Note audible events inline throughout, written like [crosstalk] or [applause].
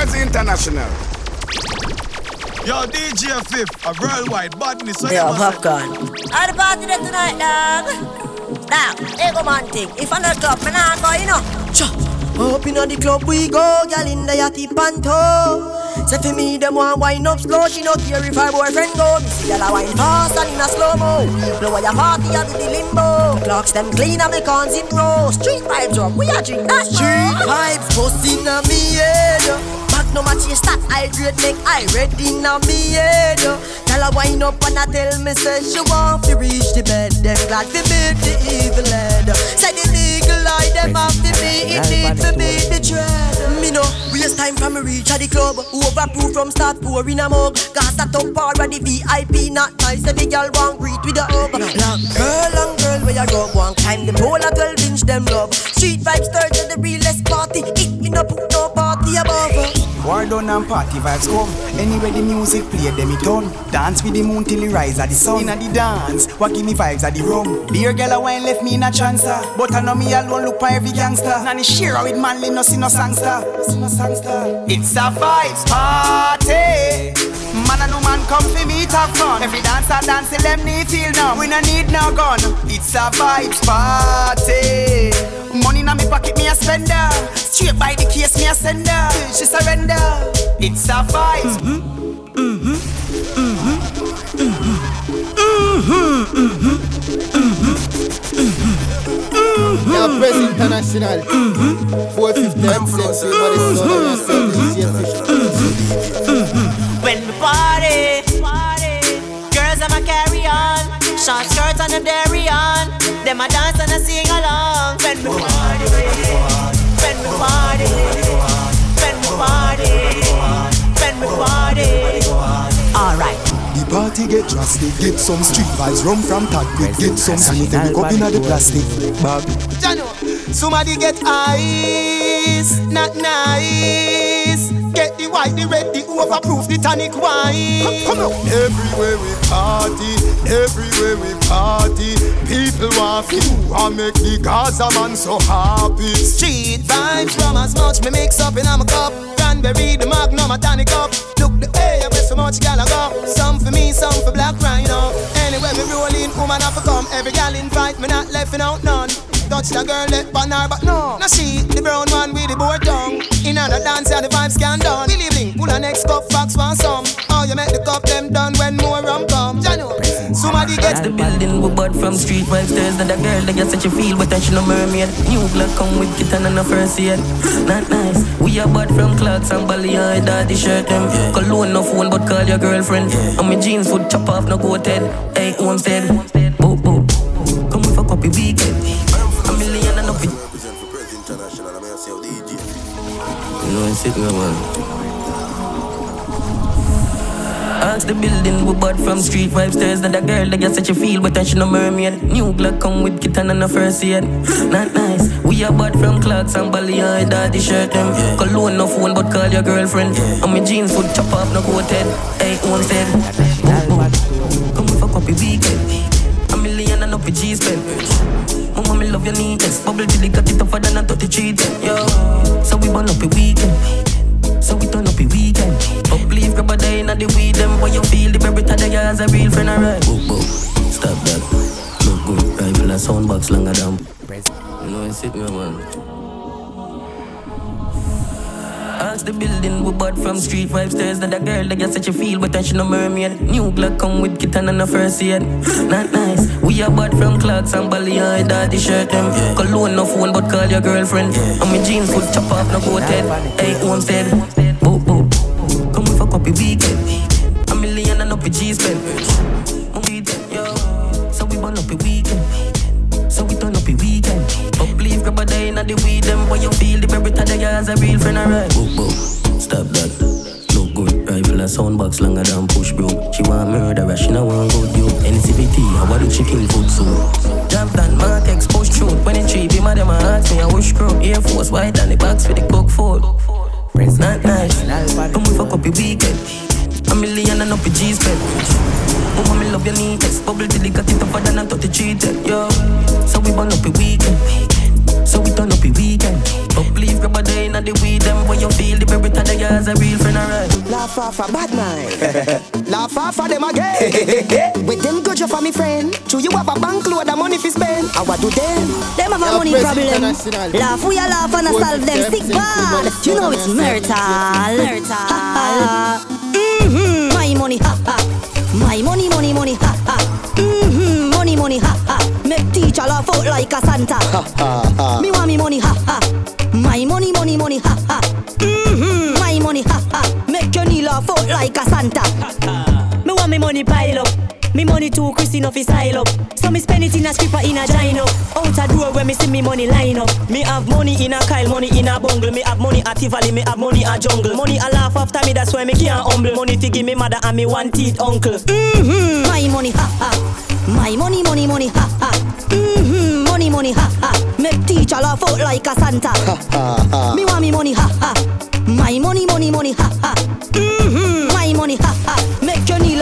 Prezi International. Yo, DJ Fif, a worldwide badness. Yo, popcorn. How the party there tonight, dog? Now, ego man thing. If I'm not club, man, I go, you know. Cha. Up in the club we go, gal in the yachty panto. Say for me, them want wine up slow. She no care if her boyfriend go. Me see gal a wine fast and in a slow mo. Blow your party a do the limbo. Clocks them clean and me cons in row. Street vibes up, we a drink that Street vibes busting on me head. No match your stat, I grade make I ready now me head. Tell her wind up and I tell me say she want to reach the bed. Them glad to beat the evil head. Say the eagle eye them have to be it need to beat the dread. Me no waste time from me reach at the club. Overproof from start pour in a mug. Gas that up already VIP not nice. Every girl want greet with a hug. Long girl, long girl, where you go? One climb the pole at 12 inch them love. Street vibes third to the realest party. It me no put no party above. War done and party vibes come. Anyway the music play, them it on. Dance with the moon till it rise at the sun. Inna the dance, what give me vibes at the rum. Dear girl, a wine left me in a chancer. But I know me alone look for every gangster. Nanny share with manly, no see no sangster. It's a vibes party. Man and no man come for me to have fun. Every dancer dance till them need feel numb. We no need no gun. It's a vibes party. Money in me pocket, me a spender. Straight by the case, me a sender. She surrender. It's a vibe. Mm-hmm. Mm-hmm. Mm-hmm. Mm-hmm. Mm-hmm. Mm-hmm. Yeah, Prez International. Mm-hmm. 450 M Sense, but it's not a When we party, girls them a carry on, short skirts and them dairy on, them a dance and a sing along. When we party, when we party, when we party, we. Alright. The party get drastic, get some street vibes, rum from Tad get some sanitary cup inna the plastic. Bag. Somebody get ice, not nice. Get the white, the red, the overproof, the tonic wine. Come, come on. Everywhere we party, everywhere we party, people want you and make the Gaza man so happy. Street vibes, rum as much me mix up in a cup. Cranberry, the magnum, a tonic up. Look the way, I so much gal I go. Some for me, some for black rhino. Anyway, me rolling, woman have to come. Every gal invite me, not left out none. Touch the girl left on her, but no. Now she, the brown one with the board tongue. In another dance, and the vibes can done. We living, pull a next cup, fox want some. Oh, you make the cup them done when more rum come. Jano, somebody gets the building we bought from street vibes. There's not a girl that gets such a feel, but she no mermaid. New blood come with kitten and a first aid. Not nice. We are bought from clocks and belly high, daddy shirt them. Cologne no phone, but call your girlfriend. And my jeans would chop off no coated. Hey, homestead. Boop sitting man. Ask the building we bought from street vibes. There's not a girl that gets such a feel, but she no mermaid. New Glock come with kitten and a first aid. Not nice. We are bought from clocks and belly high, daddy shirt them. Cologne no phone, but call your girlfriend. And my jeans would chop off no coated. Hey. Boom, boom. Come with a copy weekend. A million and up a G spend. Mama, me love your neatness. Bubble till it got it tougher than a 33 Yo, so bought from street vibes. There's not a girl that gets such a feel, but that she no mermaid. New Glock come with kitten and a first aid. [laughs] Not nice. We are bought from clocks and belly high, daddy shirt them. Cologne no phone, but call your girlfriend. And my jeans would chop off no coated. Hey, homestead. Boop Laugh, we a laugh and a solve them fifty sick bad. You know it's money, marital. Marital. Mm-hmm. My money, ha ha. My money, money, money, ha ha. Mm-hmm. Money, money, ha ha. Make teacher laugh out like a Santa. Ha ha ha. Me want me money, ha ha. My money, money, money, ha ha. Mm-hmm. My money, ha ha. Make your knee laugh out like a Santa. Me want me money pile up. Me money too Christy enough is style up. So me spend it in a stripper in a gino. Out a door where me see me money line up. Me have money in a Kyle, money in a bungle. Me have money at Tivoli, me have money at jungle. Money a laugh after me, that's why me can't humble. Money to give me mother and me one teeth uncle. Mm-hmm. My money, ha ha. My money, money, money, ha ha. Mm-hmm. Money, money, ha ha. Make teacher laugh out like a Santa. Ha ha ha. Me want me money, ha ha. My money, money, money, ha ha. Mm-hmm. My money, ha ha.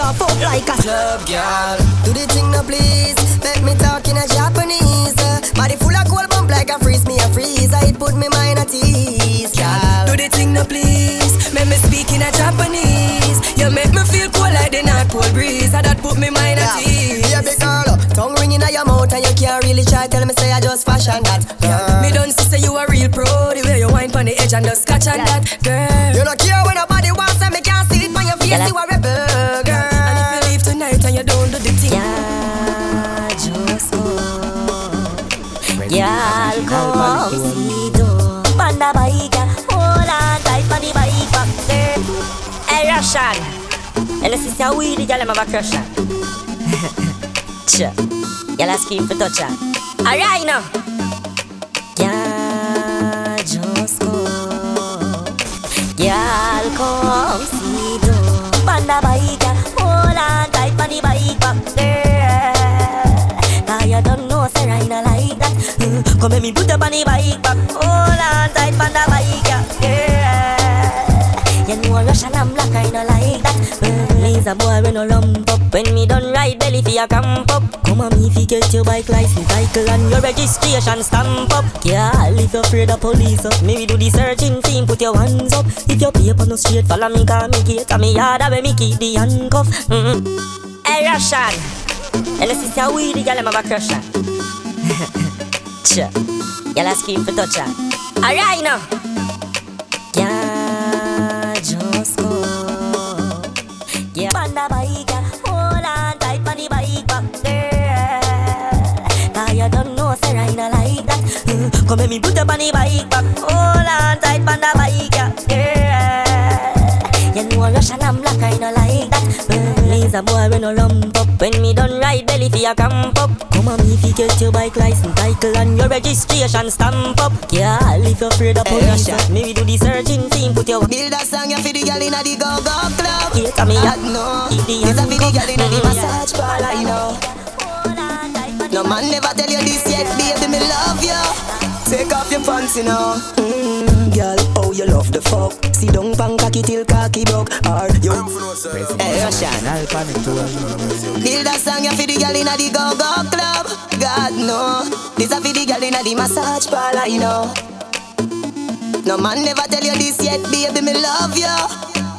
Your knee like a Club girl, do the thing now please. Make me talk in a Japanese. Body full of cold bump like a freeze me a freeze. It put me mind at ease. Girl, do the thing now please. Make me speak in a Japanese. You make me feel cool like the North Pole breeze. And that put me mind at ease. Yeah, big girl, tongue ringing in your mouth and you can't really try. Tell me say I just fashion that. Girl. Me don't see say you a real pro. The way you wine pon the edge and just catch on that, girl. You don't care when nobody wants and me can't see it on your face. You a on. Sure. Y'all scream for touch her. Alright now. Yeah, just go. Y'all come see do. Panda hold on back there. Now you don't know, say I not like that. Mm, Come me put up on the bike back. On tight for the bike, yeah. You know Russian I'm black, Mm, Laser boy when no lump up. When me done ride belly for your camp up. Come on me you get your bike license, cycle and your registration stamp up. Yeah, if you're afraid of police up, maybe do the searching team, put your hands up. If your paper no straight, follow me, call me gate, and me yard where me keep the handcuff. Mm-hmm. Hey Russian, and this is how we the girl I'm a crush on. [laughs] Y'all scream for touch. Alright now. Come let me put up on the bike back. Hold on tight for the bike, yeah. You know Russian and black, I not like that. Mm, Laser boy when no lump up. When me done ride belly for your camp up. Come on me if you get your bike license, cycle and your registration stamp up. Yeah, if you're afraid of police, maybe do the searching team, put your Build a song, you for the girl inna the go-go club. Yeah, come here. No, the a for the girl inna the massage parlor, you know. No man never tell you this yet, baby, me love you. Take off your pants, you know. Mm, girl, oh you love the fuck. See don't pan cocky till cocky broke. Or you. Hey, Russian. Build a song, you for the girl inna the go-go club. God no, this a for the girl inna the massage parlor, you know. No man never tell you this yet, baby, me love you.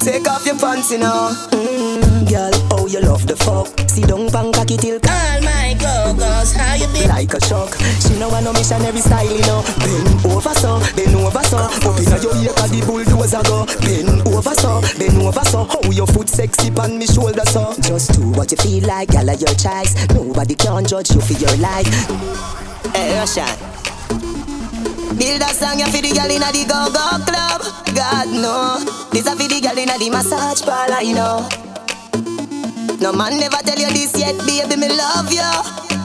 Take off your pants, you know. Mm, girl, oh you love the fuck. See don't pan cocky till All my go-go's, how you been? like a shock. She know I no missionary style, you know. Bend over so, bend over so. Up inna your ear 'cause the bulldozer go. Bend over so, bend over so. How your foot sexy on me shoulder so. Just do what you feel like, girl, your choice. Nobody can judge you for your life. Hey, Russian. Build a song, for the girl inna the go-go club. God no, this a for the girl inna the massage parlor, you know. No man never tell you this yet, baby, me love you.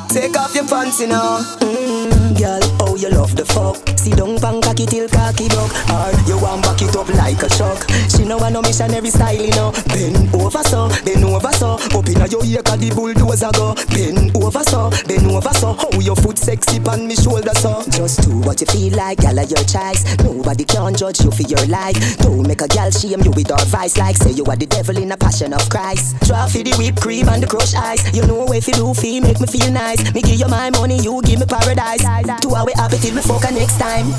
Take off your pants, you know. Mm, girl, oh you love the fuck. See don't pan cocky till cocky broke. Or you want back it up like a shock. She know I no missionary style, you know. Bend over so, bend over so. Up inna your ear 'cause the bulldozer go. Bend over so, bend over so. How your foot sexy on me shoulder so. Just do what you feel like, of your choice. Nobody can judge you for your life. Don't make a girl shame you with her vice like say you are the devil in a passion of Christ. Try for the whipped cream and the crushed ice. You know if you do feel make me feel nice. Me give you my money, you give me paradise. To our happy till we fuck next time.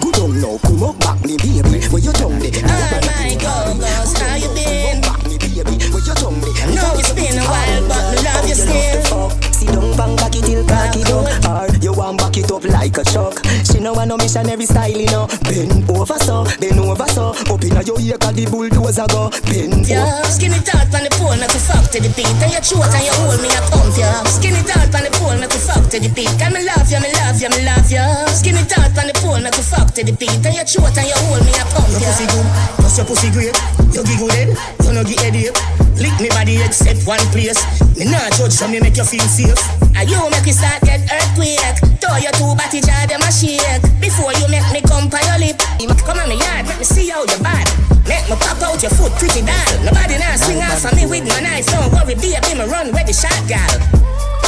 Good on now, come up back me baby. Where you tongue there? Oh my go-go's, how you been? Back me baby. Where you tongue there? Know it's been a while, but me love you still. Sit down, bang back it till cock it up Or you want back it up like a truck She know want no missionary style, you know Bend over so, bend over so Up inna your ear cause the bulldozer go Bend Yeah, skinny tart on the pole, make we fuck to the beat. And your throat and your hold me a pump ya. Skinny tart on the pole, make we fuck to the beat. Can me love ya, me love ya, me love ya. Skinny tart on the pole, make we fuck to the beat. And your throat and your hold me a pump Your pussy good, plus your pussy great. You giggle dead, you no get headache. Lick me body except one place. Me not judge, so me make you feel safe. And you make me start get earthquake. Throw your two body jar, them a shake. Before you make me come by your lip. Come on me yard, let me see how you bad. Make me pop out your foot pretty doll. Nobody now swing off on me with my knife. Don't worry, baby, me run where the shot gal.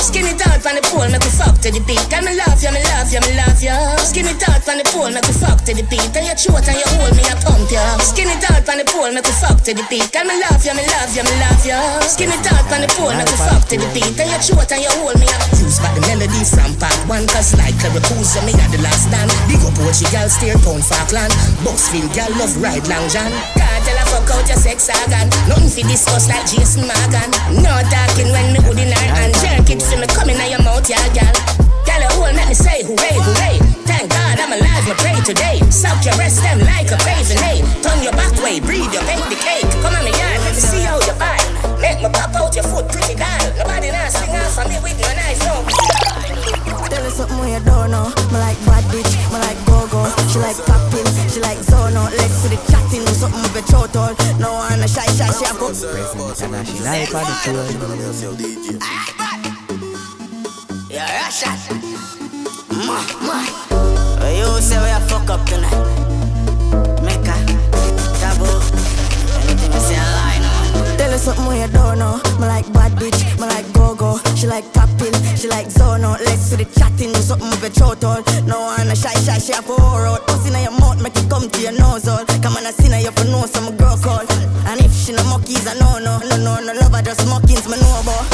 Skinny tart on the pole, make we fuck to the beat. Can me love ya, me love ya, me love ya. Skinny tart on the pole, make we fuck to the beat. And your throat and your hold me a pump ya. Skinny tart on the pole, make we fuck to the beat. Can me love ya, me love ya, me love ya. Skinny tart on the pole, make we fuck to the beat. And your throat and your hold me a Use back the melody from part one, cause like Caracuza, me at the last stand. Big up Portugal, steer pound Falkland. Boxville, gal love ride long John. Can't tell her fuck out your sex organ. Nothing fi discuss like Jason Morgan. No talking when me good in her and jerk it fi me coming out your mouth, yeah, gal. Gal, you hold make me say hooray, hooray. Thank God I'm alive, me pray today. Suck your breast them like a craving, hey. Turn your back way, breathe your bake the cake. Come on me yard, let me see how you buy. Make me pop out your foot pretty doll. Nobody now swing off on me with no knife, no. Tell her something when you don't know. Me like bad bitch, me like go-go. She like popping, she like zono. Legs to the chatting, do something with your throat all. No one a shy, shy, shy. Go. Yeah, Russian. Ma, ma. You say we a fuck up tonight? Mecca, taboo. Anything you say a lie, no. Tell her something when you don't know. Me like bad bitch, me like go-go. She like popping, she like zono. Legs to the chatting, do something with your throat all. No one a shy, shy, shy. For out. Pussy in your mouth, make it come to your nose all. Come on, I see now you for know some girl call. And if she no monkeys, I know no, no, no, no love her just mockings, me know about.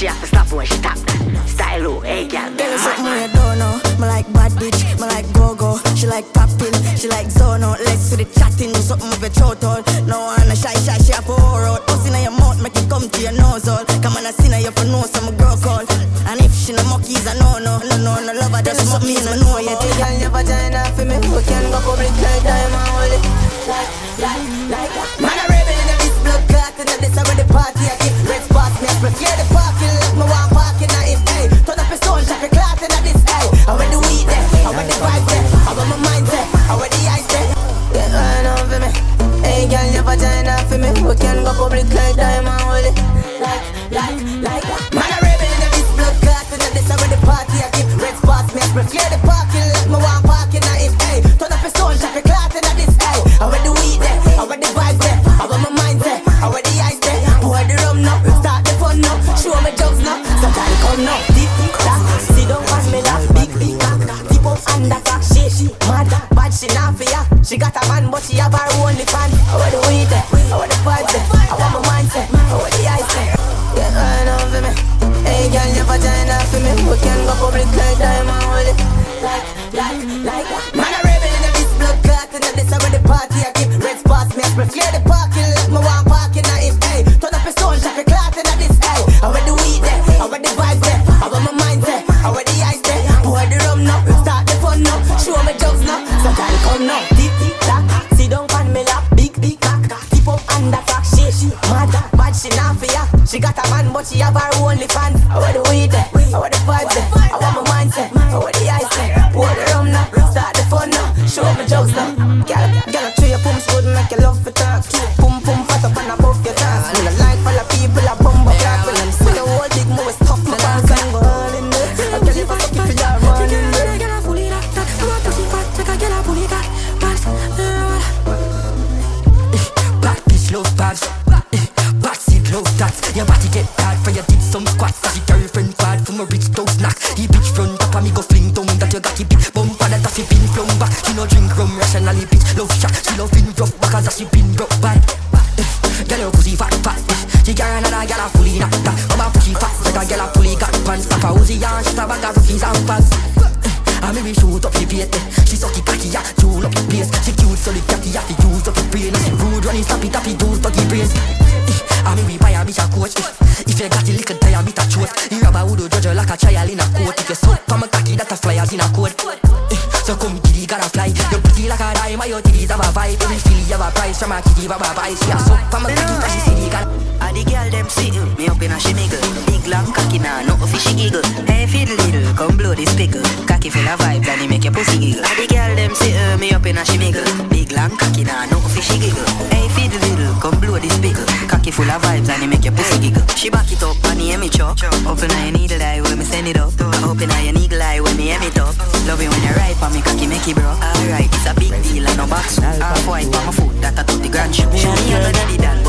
She have to stop when she tap. Style, oh, hey, girl. Tell her something when you don't know. Me like bad bitch, me like go-go. She like popping, she like zono. Legs to the chatting, do something with your throat all. No one a shy, shy, she a pour out. Pussy in your mouth, make it come to your nose all. Come on, I see now you for know some girl call. And if she no monkeys, I know no, no, no, no love her just monkeys, I know you. Hey, girl, your vagina for me. We can go public like diamond, Because I she been broke bad Girl, your pussy fat fat She carry another girl a fully knocked up I'm a pussy fat Like a girl a fully got pants Stuff a Uzi and shit a bag of rookies and fags I make me shoot up the plate She suck the cocky ya Jewel up the place She cute so the cocky ya the use up the brain She rude running sloppy tappy Dude fuck the brains I make me buy a bitch a coach If you got the liquor die a a choke You rubber who do judge her like a child in a coat If you suck come a cocky that a fly as in a coat so come kitty, gotta fly. You pretty like a dime, your titties have a vibe. Every you have a price from a kitty, have a vibe She a suck from a cocky, cause she the gal And the girl them see me up in a shimiggle Big long cocky now, no fishy giggle. Hey fiddle diddle, come blow this pickle. Cocky full of vibes and he make your pussy giggle. And the girl them see me up in a shimiggle Big long cocky now, no fishy giggle. Hey fiddle diddle, come blow this pickle. Cocky full of vibes and he make your pussy giggle. She back it up and he me chop Open eye needle eye when me send it up. Open your needle eye hem it Love it when you ride for me cocky make it bro Alright, it's a big deal and no box Half white on my foot, that a 30 grand shoe She me a no daddy dan,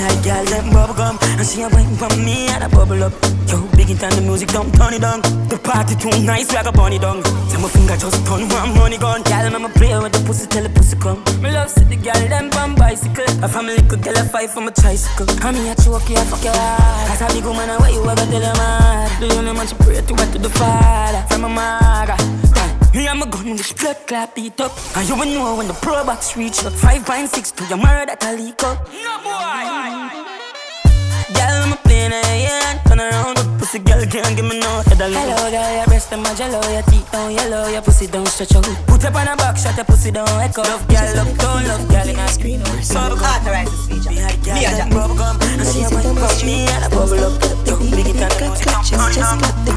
Like girl them bubblegum. And she a wine from me and a bubble up. Yo, big it and the music don't turn it down. The party too nice, we a go it down. So my finger just turn one money gone Girl, I'ma play with the pussy till the pussy come. Me love see the girl them on bicycle. A family could girl a fight from a tricycle. And me a choke you, a fuck your heart. Cause a big woman away you ever tell her mad. The only man she pray to what to the father from a maga. Me and my gun with blood clap beat up. And you will know when the pro box reach up. 5.6 to your murder that a leak up. No boy. Girl, I'm a plane in hand Turn around, the pussy girl can't give me no head alone. Hello, girl, your breast and my jello. Your teeth down yellow, your pussy don't stretch out. Put up on a box, shut your pussy down echo. Love girl, love down, love girl. In a screen Authorized speech Me had girl that bubble gum And she a wine from me and a it and the down The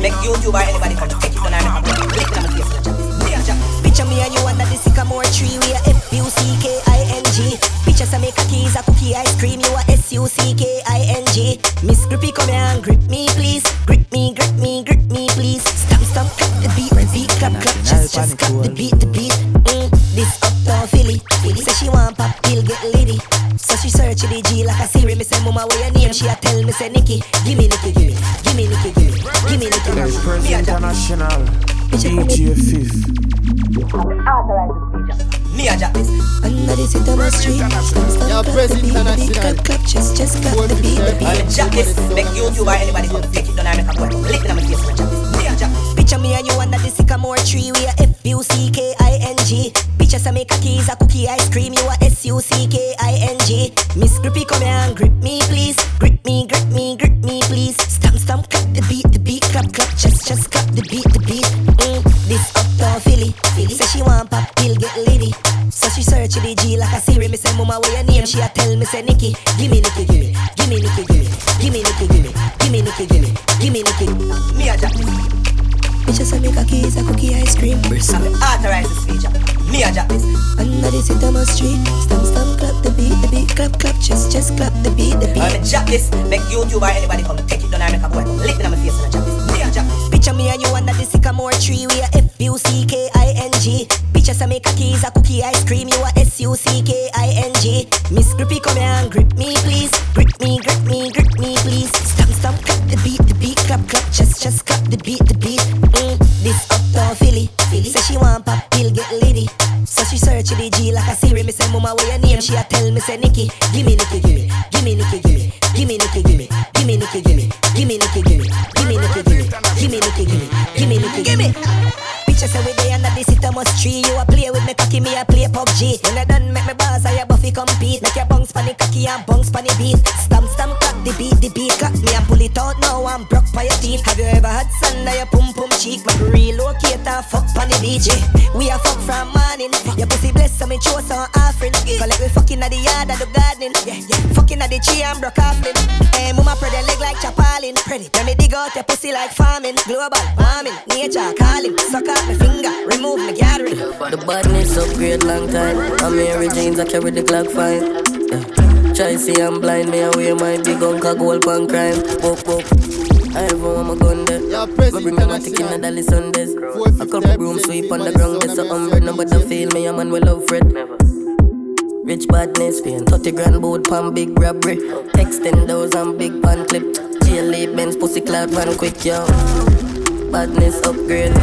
make YouTube or anybody Picture me and you under the sycamore tree. We are F U C K I N G. Picture some make keys, a cookie ice cream. You are S U C K I N G. Miss Grippy, come here and grip me, please. Name? She a tell me say Nikki. Gimme Nikki, gimme, gimme Nikki, gimme, gimme Nikki. There's Prince International, DJ Fif. Me a jack this Under the sit on the street Stop, stop, Yo, clap Press the beat, the beat, International. clap, clap, just, just clap the beat, the beat. And jack this, make YouTube or anybody come take it on and make a boy Click on my face and jack this Me a jack this Picture me and you under the sycamore tree. We are F U C K I N G. Make a keys, a cookie ice cream. You are S U C K I N G. Miss Grippy, come here and grip me, please. Grip me, grip me, grip me, please. Stamp, stamp, clap the beat, the beat, clap, clap, just, just clap the beat, the beat. Mm, this uptown Philly, Philly. Say she want pop, pill, get litty. So she search the G like a Siri. Me say, Mama, where your name? She a tell me say Nikki. Gimme Nikki, gimme, gimme Nikki, Picture some make a keys, a cookie ice cream. Authorized speech Me a jack this Under the Sycamore street, stamp, stamp, clap the beat, the beat, clap, clap, just, just clap the beat, the beat. And jack this, make YouTube or anybody come take it on and make a boy come Click on my face and jack this Me a jack this Picture me and you under the sycamore tree. We are F U C K I N G. Picture some make a keys, a cookie ice cream. You are S U C K I N G. Miss Grippy, come here and grip me, please. Grip me, grip me, grip me, please. Stamp, stamp, clap the beat, clap, clap, just, just clap the beat, the beat. Mm, this uptown Philly, Philly. Say she want pop, pill, get litty. So she search the G like a Siri. Me say, Mama, where your name? She a tell me say Nikki. Gimme Nikki, gimme, gimme Nikki, gimme, gimme Nikki, gimme, gimme Nikki, gimme, gimme Nikki, gimme, gimme Nikki, gimme, gimme Nikki, gimme, gimme Nikki, gimme. Picture say we dey under the sycamore tree. You a play with me cocky, me a play PUBG. When I done make me bars, I a buffy compete. Make your pon the cocky and pon the beat. Stamp, stamp, clap the beat, the beat. Clap me and pull it out now and broke by your teeth. Have you ever had sand on your pum pum cheek? But relocate and fuck pon the beach. Yeah. We a fuck from morning. Your pussy bless, so me chose some offering. Collect we fucking at the yard of the garden. Yeah, yeah. Fucking at the tree and broke off them. Hey, mama spread your leg like chapalin. Pretty. Let me dig out your pussy like farming. Global warming, nature calling. Suck out my finger, remove my gathering. The badness upgrade long time. I'm Mary James, I carry the clock fine. Yeah. Try see I'm blind, me away my big uncle gold pan crime. Whoop whoop. I ever want my gun there. Me bring my tick in the Dali Sundays. A couple broom sweep on the ground, there's a umbrella, nobody feel me, a man will love Fred. Rich badness, paying 30 grand boat pan big robbery. Texting those and big pan clip. GLA Benz pussy cloud van quick, yo. Badness upgrade.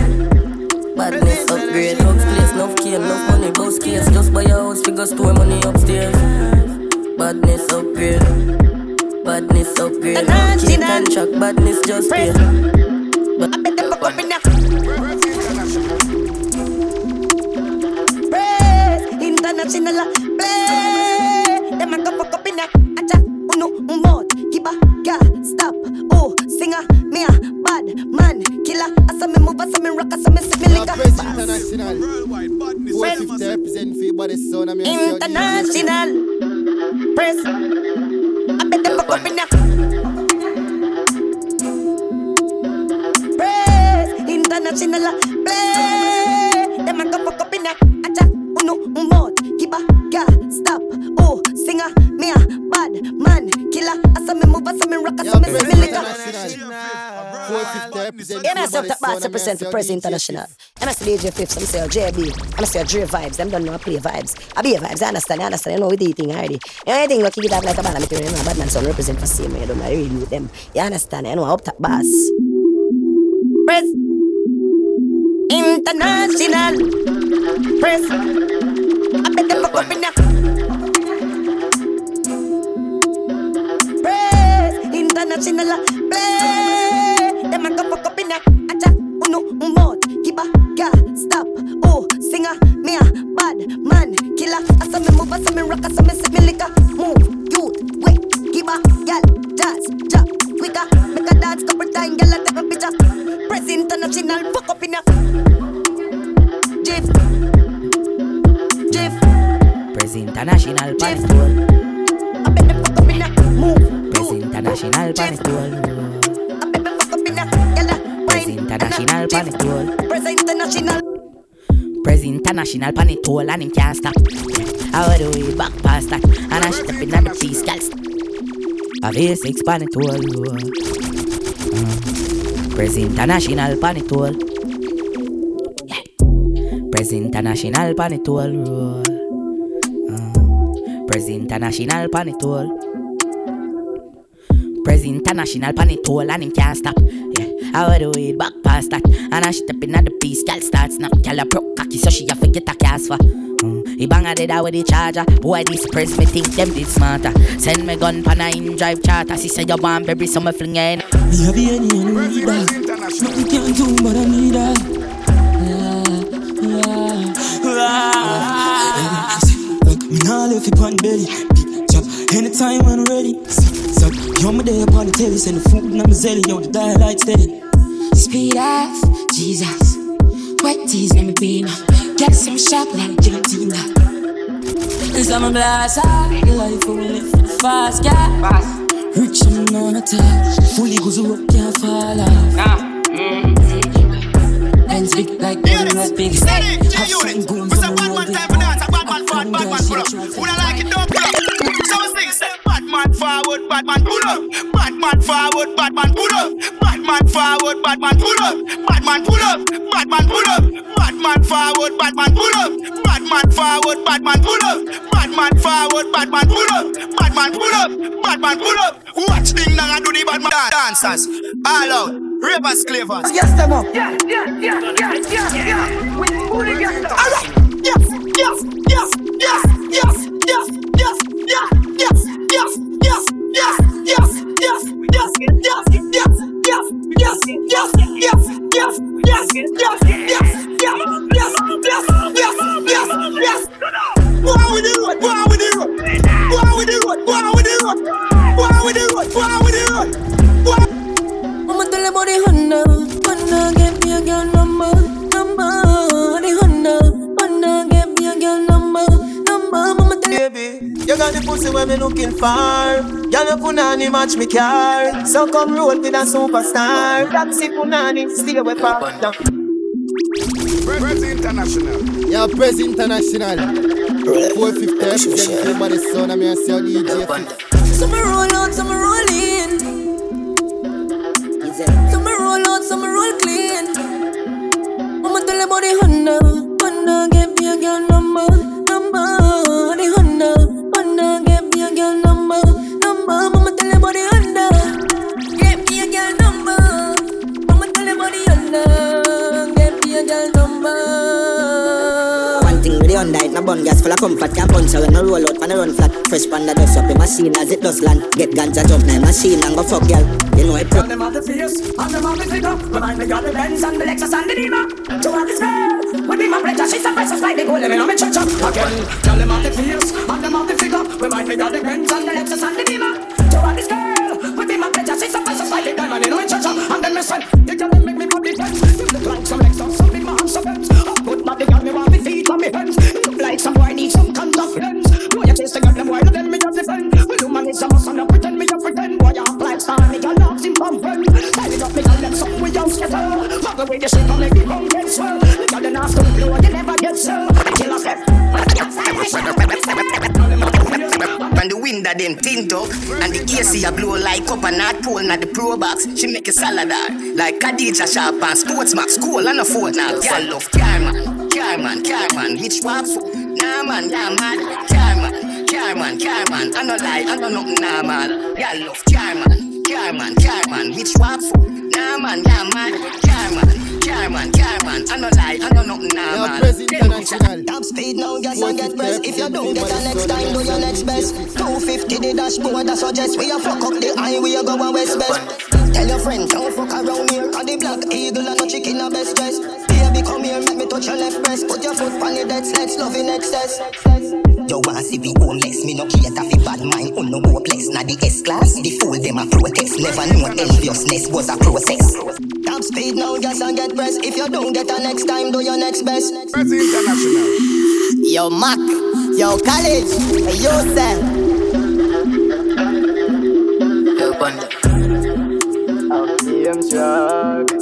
Badness upgrade. Drugs place, enough key, enough money, boss case. Just buy a go store money upstairs. Badness upgrade. Badness upgrade. Keep and track, badness just pay. But I bet them fuck up in Praise international play. Them a go fuck up in a acha uno umot kiba ga stop oh singer me a bad man killer asa me move asa me rock asa me sit me lick Prez International. 450 represent for your body sound. I'm international press. Up in a praise international 100% for Prez International. I'm say AJ Fifth, I'm say JB, I'm say Dre Vibes, I'm done know how play vibes. I be vibes, I understand, I understand, you know, with the thing already. You know, anything, you kick like a bad, you know, bad man, so represent for same, you don't know, really with them. You understand, you know, up top boss. Prez International. Press. I bet them up in Press International. Press no mouth, keep a girl, stop. Oh, singer, me a bad man, killer. I saw me move, I saw me rock, I saw me set me liquor. Move, youth, wait, keep a girl, dance, drop, quicker. Make a dance couple time, girl, I take a picture. present international, fuck up in a. Jiff, Jiff. present international, panic I bet fuck up in a. Move, Press international, panic Press international pan it all. Press international. Press international pan it all and him can't stop. I will do it back past that and I step up in the cheese calls. A V6 pan it all. Mm. Press international pan it all. Press international pan it all. Mm. Press international pan it all. Press international pan it all and him can't stop. I would do it back past that. And I step in at the piece, girl start snap. Girl a pro cocky so she a forget a cast for. Mm. He bang a dead with the charger. Boy, this press me think them did smarter. Send me gun pan a in drive charter. She say you want baby, so me fling in. Me have any and need that. Nothing can do, but I need that. Look, me nah left it on belly. Chop, anytime I'm ready. Suck, yo, me there upon the telly. Send the food and I'm a zelly, yo, the dial light steady. Speed SPF, Jesus. wet tees, and me Get some sharp like gelatina. Cause I'm a blast, life only fast, yeah. Fast. Rich and on a top, fully goes up, can't fall off. Nah. Mm-hmm. Hands big like one of big. Have something going for the world. What's a bad man time for that? A bad man, bad man for that. Bad man pull up. Bad man forward, bad man pull up. Bad man forward, bad man pull up. Bad man pull up. Bad man pull up. Bad man forward, bad man pull up. Bad man forward, bad man pull up. Bad man forward, bad man pull up. Bad man pull up. Bad man pull up. Watch ding dong and do the bad man dancers. All out. Ravers, clavers. Yes, them up. Yeah, yeah, yeah, yeah, yeah, yeah. We put it together. All right. Yes, yes, yes, yes, yes, yes, yes, yes, yes, yes, yes, yes, yes, yes, yes, yes, yes, yes, yes, yes, yes, yes, yes, yes, yes, yes, yes, yes, yes, yes. On with the road, go on with the road, go on with the road, go on with the road, go on with the road. Go on. I'ma tell about the Honda, Honda, get me a girl number, number. The Honda, Honda, get me a girl number, number. I'ma tell you. Baby, you got the pussy where me looking for. Girl, you punani match me car. So come roll with a superstar. Taxi punani, stay away from. Prez International. Yeah, Prez International. 450 represent for your body sound. I'm here to say DJ Fif. Some roll out, some roll in. Some roll out, some roll clean. I'ma tell you about the Honda, Honda, get me a girl number, more than enough. Bun gas full of comfort Can't punch her when I roll out, when I run flat. Fresh pan that dust up the machine as it does land. Get ganja jump now machine and go fuck girl. You know it Tell them have the face, and them have the figure. Remind me of the Benz and the Lexus and the Beamer To have this girl, would be my pleasure She's a precious like the let me know me cha-cha Again, tell them have the face, and them have the figure. Remind me of the Benz and the Lexus and the Beamer To have this girl, would be my pleasure She's a precious like the diamond, you know me cha-cha And then me say, you can make me public friends You look like some Lexus, some big man, some Benz. Put my big on me, want the feet on me hands like some boy need some confidence Boy, you chase the girl, them boy, no them me just defend Well, you man is a must, and I pretend me a pretend. Boy, act like star, me a love him from friend Tell it up, me tell them something we don't scatter Fuck away the shit, and make me come get swell The girl, they not stone blow, you never get sell Kill a step And the window them tint up And the AC a blow like up and not pole Not the pro box. She make a salad art Like Khadija Sharp and Sports Max Cool and a fortnight Girl love car man Car man, car man Which for Nah man, nah man Car man, car man, car man I no lie, I no nothing nah man Girl love car man Car man, car man Which walk for Nah man, nah man Car man, car man, car man I no lie, I no nothing nah man Top speed now, gas and get pressed If you don't get the next time, do your next best. 250 the dashboard, that suggest We a fuck up the highway, go a west best. Tell your friends, don't fuck around here. Cause the black eagle and no chicken a best dress Baby, come here, make me touch your left breast Put your foot on the dead let's love in excess Yo, want see we homeless, me no cater fi bad mind, on no hopeless. Na the S class, the fool them a protest. Never know enviousness was a process. Top speed now, gas and get pressed If you don't get the next time, do your next best Prezi International. Yo, Mac, yo, college, yo, Sam Yo, Bunda. I'm drug, I put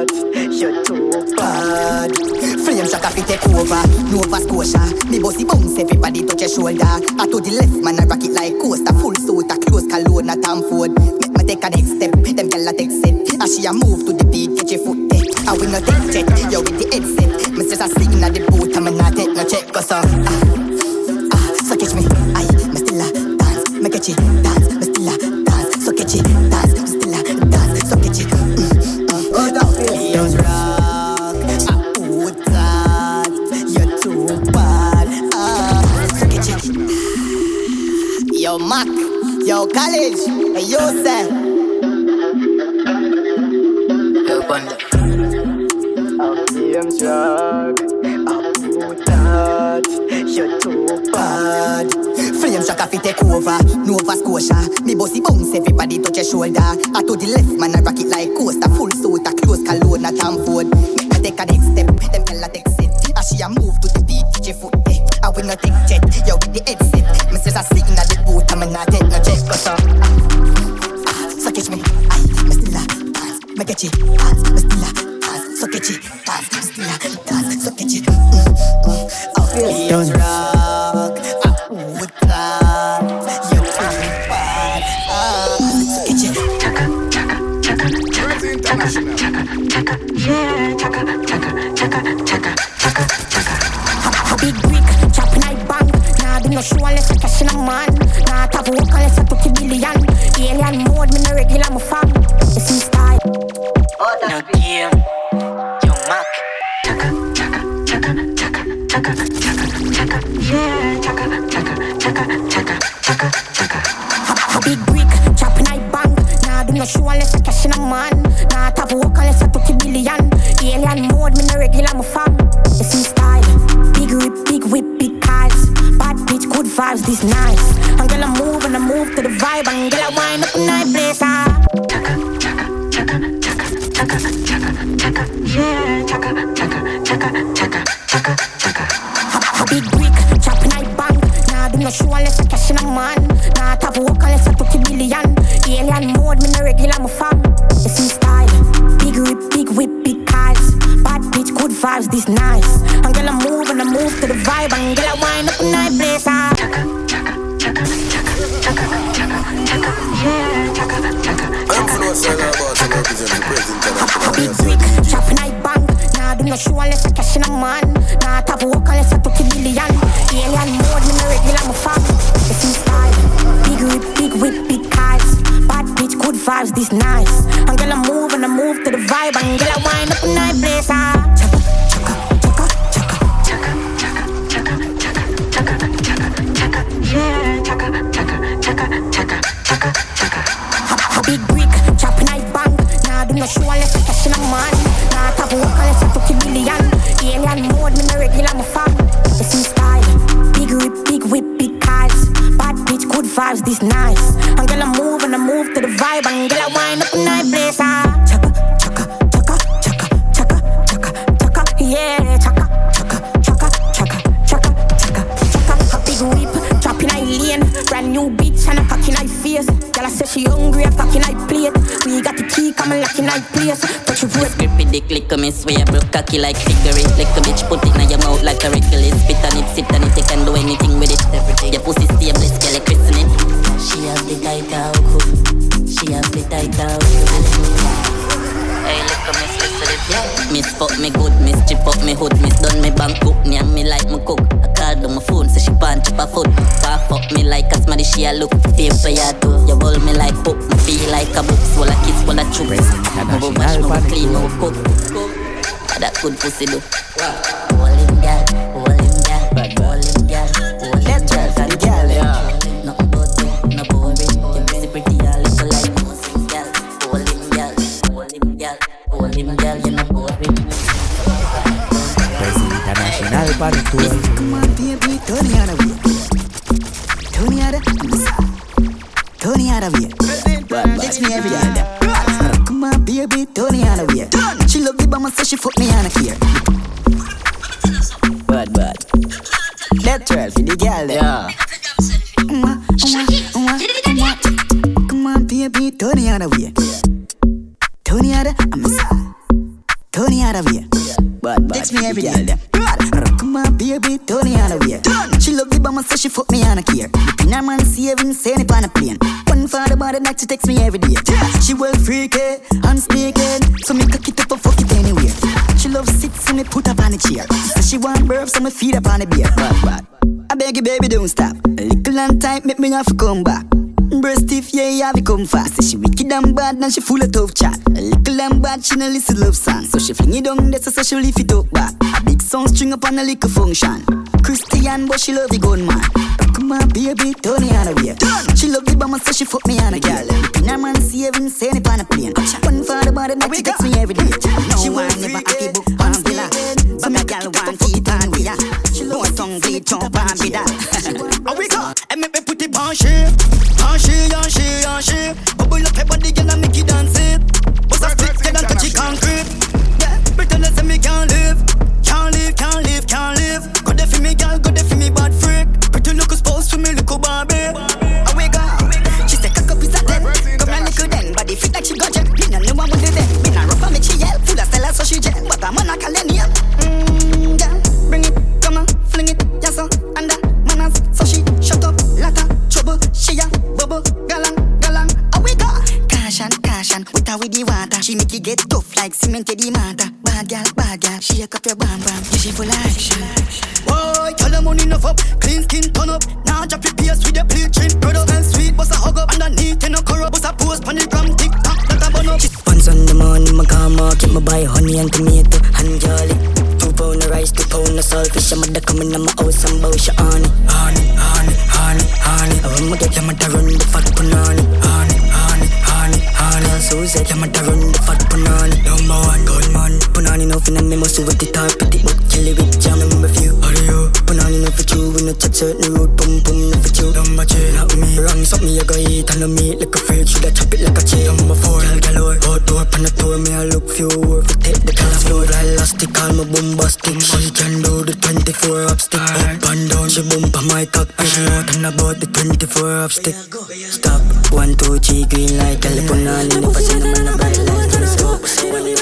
You're too bad Flame shock fi take over, Nova Scotia. Me bossy bounce, everybody touch your shoulder. I to the left, man, I rock it like coaster. Full suit, a close cologne, a Tom. Make me take a next step, them gyal a take set. As she a move to the beat, get your foot there. I will not take jet, yo with the headset. Me just a sing at the boot, I'm not take no check, cause uh, ah, ah, so catch me, I me still a dance, me catch it, dance, Mac, yo, college, hey, yo, Sam. Yo, Bunda. I'm drug, I put that You're too bad Flame shock fi take over, Nova Scotia. Me bossy bounce, everybody touch your shoulder. I to the left, man, I rock it like coaster. Full suit, a close cologne, a Tom Ford. Make me take a next step, them gyal a take set. As she a move to the beat, get your foot there. I will not take jet, yo with the headset. Me says I sing at the I'm not take no check, cause uh, ah, so catch me, aye, me still a dance, me catch it, dance, me still a dance, so catch it, dance, me still a dance, so catch it. Mm, mm, I feel don't vibe. And girl, like pussy do. That 12 for the girl, there. Yeah. Come on, baby, turn the other way. Turn the other, I'm sorry. Turn the other way. Bad, bad. Text me every day. Come on, baby, turn the other way. She love the bum, so she fuck me on a care. The pinna man saving, send it on a plane. One for the body, like she text me every day. She well freaky and sneaking, so me cock it up me put up on the chair. So she want burp, so me feed up on the beer. Bad, bad. I beg you, baby, don't stop. A little and tight, make me have to come back. Breast stiff, yeah, yeah, we come fast. She wicked and bad, and she full of tough chat. A little and bad, she no listen love song. So she fling it down, that's so she lift it up back. A big song string up on a little function. Christian, but she love the gunman. Come on, baby, turn it on the way. She love the bum, so she fuck me on a girl. Pinna man saving, send it on a plane. One for the body, that she text me every day. She want never happy book on. So me girl want feet on we She love a song, bleed, chomp and be that. How we go? And make me put it on she, on she, on she, on she. Bubble up your body, girl, and make you dance it. Bust a stick, get and touch it concrete. Yeah, pretend if me can't live, can't live, can't live, can't live. Go there for me, girl, go there for me, bad freak. Pretty look spouse for me, little Barbie. How we go? She say cock up is a ten. Come here, little den, body fit like she got jet. Me no know what with it. Me no rough and me she yell, full of style so she jet. But I'm on a calendar. She a bubble, galang, galang. How we go? Caution, caution, with her with the water. She make you get tough like cement to the matter. Bad girl, bad girl, she a cup your bam bam. Yeah, she full of action. Boy, tell them money enough up, clean skin turn up. Now drop your PS with your bleaching product. And sweet, bust a hug up underneath, you no corrupt. Bust a post on the gram, tick tock, that a up. Once on the morning, my car market, my buy honey and tomato and jolly. Pound of saltfish. I'm mother coming in my house and bow she honey, honey, honey, honey, honey. I want me get your mother run the fat punani, honey, honey, honey, honey. So say your mother run the fat punani. Number one gunman, punani no fin and me must with the top, pretty book, kill it with jam number few. How do you? Punani no for you, we no touch certain road, pum pum no for you. Number two, not me, wrong something you go eat and no meat like a freak, shoulda chop it like a cheese. Number four, gal galore, outdoor pan the tour, me I look few, work for take the color floor, fly elastic, call me bombastic. She can do the 24 up stick, up and down, she bump on my cock, she know nothing about the 24 up stick. Stop, one two three, green light, gal punani, no for cinema, no bright light, stop. When you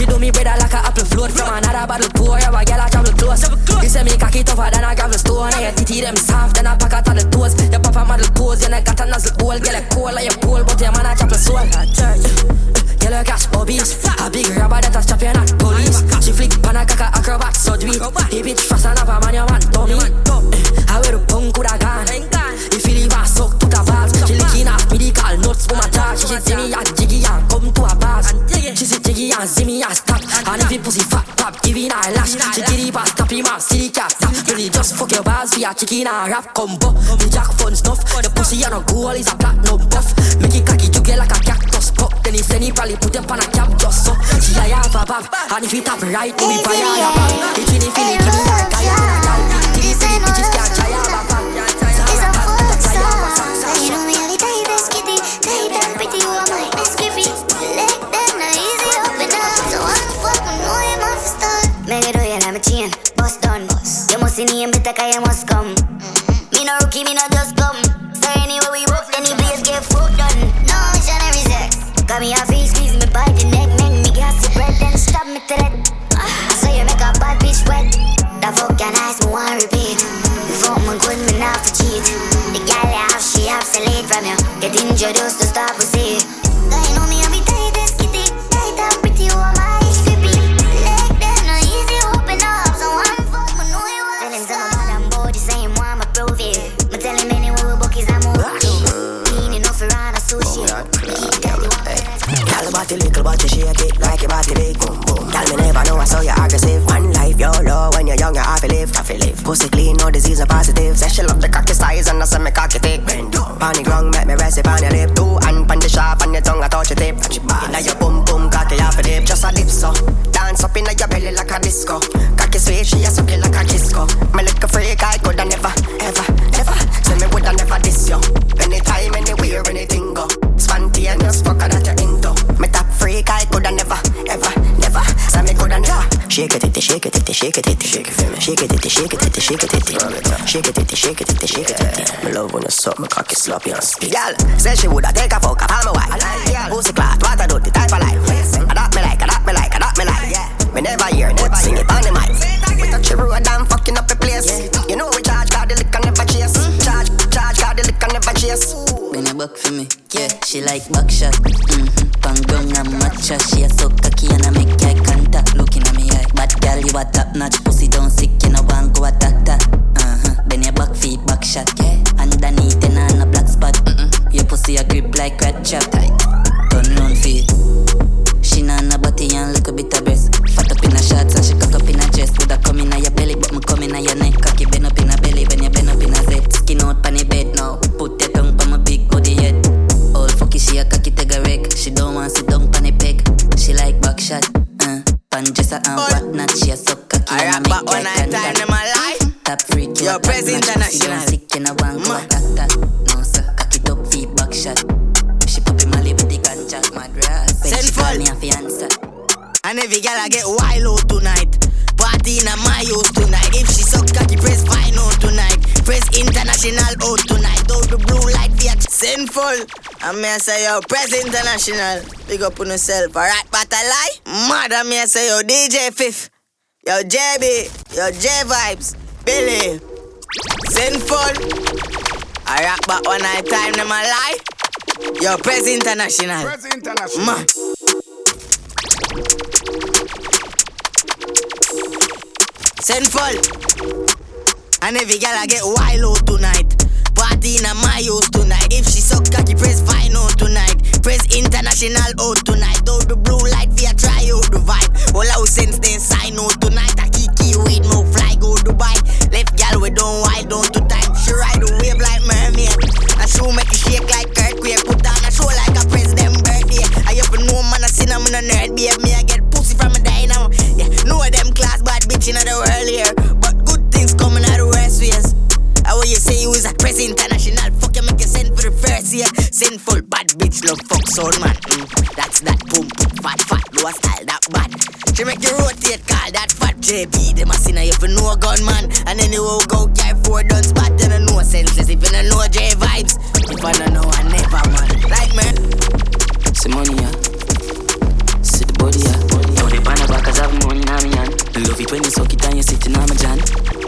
She do me better like a apple float from another bottle pour. Yeah, a girl I travel close. You say me cocky tougher than a gravel stone. And your titty them soft than a packet of the toes. Your papa model pose, you got a nozzle hole. Girl, a cool like your pole, but your man a chapel soul. Girl, uh, you catch bobbies. A big rubber that a strap you not police. She flick pan a caca acrobat so do it. The bitch fast have a man you want dummy. I wear the punk with a gun. If you leave a suck to the balls, she licking off medical nuts for my dog. She see me a jiggy and come to a bars yeah. She said jiggy and zimmy and stop. And if you pussy fat pop, give it a lash. She giddy bass, tappy mouth, silly cat. Really just fuck your balls are chicken and rap combo. The jack fun stuff. The pussy on a goal is a black no buff. Make it cocky, you get like a cactus pop. Then he send it probably put them on a cap just so. She I have a bab, and if you tap right, we buy a bab. It's really feeling, give me a guy and a gal. Titty, titty, bitches can't try a bab. It's a full song. it, shake it, titty, shake it, titty. Shake it, titty, shake it, titty, shake it, titty. Me love when you suck my it sloppy and speed. Girl, said she woulda take a fuck up on my wife. me I say yo, Prez International. Big up on yourself, alright? But I lie, mother me I say yo, DJ Fif. Yo, JB. Yo, J Vibes. Billy. sinful. I rock back one night time, them I lie. Yo, Prez International. Prez International. Ma. Send. And every girl I get wild out tonight party in a my house tonight. If she suck cocky, press final tonight. Prez International out tonight. Throw the blue light, we a try out the vibe. All our sense then sign out tonight. I kiki wait, no fly, go Dubai. Left gal, we don't wild, don't too. She ride the wave like mermaid. I shoe make it shake like earthquake. Put on a show like a president birthday. I open woman I seen in a nerd, babe. Me, I get pussy from a dynamo. Yeah, no them class bad bitch in the world here. I what you say you is a crazy international. Fuck you, make you send for the first year. Sinful, bad bitch, love fuck soul man. Mm, that's that boom fat fat, do a style that bad. She make you rotate, call that fat JB. Them a sinner, you for no gun man. And then we go get four done spot, then I know senseless. If you don't know J vibes, if I don't know, I never man. Like man. See money yeah. See the body, yeah. Body, yeah. Now the banner back, cause I have money in my hand. Love it when you suck it and you sit in my jam.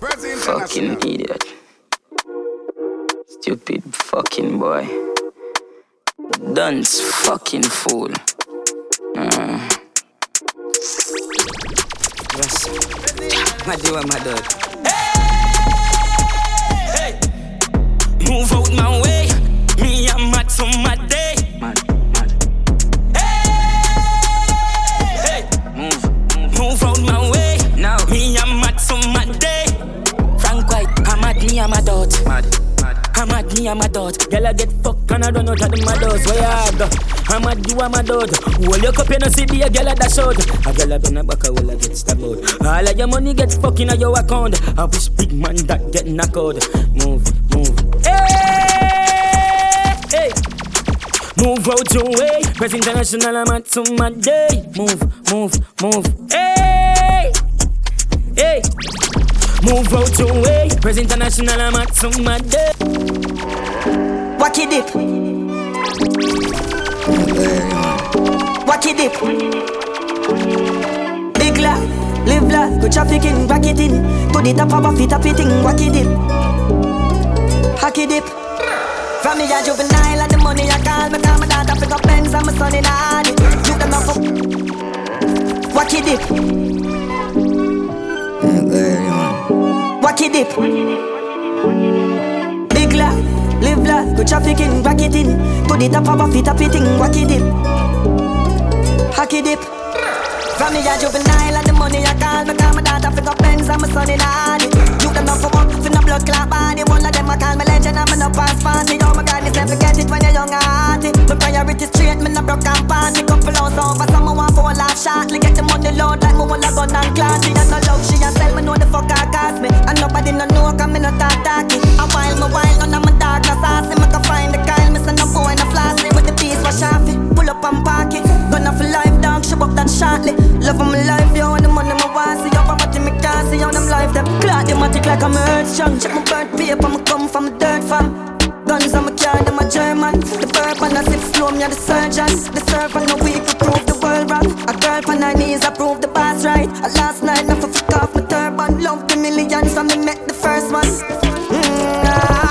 Fucking idiot. Stupid fucking boy. Dunce fucking fool. Uh. Yes. My dear, my dog. Hey! Hey! Move out my way. Me, I'm mad for my day. mad. mad. I'm mad, me, I'm a dot. Girl, I get fucked and I don't know that I'm a dot. Where I go? I'm mad, you, I'm a dot. Well, you cup, you know, see the girl at that shot. A girl up in a back, I will get stabbed. All of your money get fucked in your account. I wish big man that get knocked. Move, move. Hey! Hey! Move out your way. Prez International, I'm at to my day. Move, move, move. Hey! Hey! Move out your way. Prez International, I'm at some mad day. Wacky dip. Wacky dip. Big la, live la, go trafficking, back it in. To the top of a fit, up it in, wacky dip. Hacky dip. From me a juvenile and the money I call me call my daughter pick up pens and my son in a honey. You them up for Wacky dip. Wacky dip. Big la, live la, go trafficking, back it in. To the top of a fit, up it in, wacky dip. Hacky dip. From me a juvenile money I call me call my daughter pick up pens and my son in a honey. You them up for work, for no blood clot body. One of them I call me legend, I'm no pass party. Oh my God, this never forget it when you're young and hearty. My priority straight, me no broke and party. Couple hours over, someone want for a laugh shortly. Get the money load like me want a gun and clout. She don't love, she a sell me know the fuck I cost me. And nobody no know, cause me no talk talky. A while, me while, none of my dark, no saucy. Me can find the Kyle, me send no boy, no flossy. Piece, wash. Pull up and park it. Gonna for life, dog, show up that shortly. Love of my life, yo, and the money my want see. Yo, property me can't see, yo, them life, them. Clock, them matic like I'm earth. Check my birth paper, me come from a dirt farm. Guns on my car, them a German. The and I sip slow, me a the surgeon. The surf and the week to prove the world wrong. A girl on her knees, I prove the boss right. A last night, I for fuck off my turban. Love the millions, so me met the first one. Mm,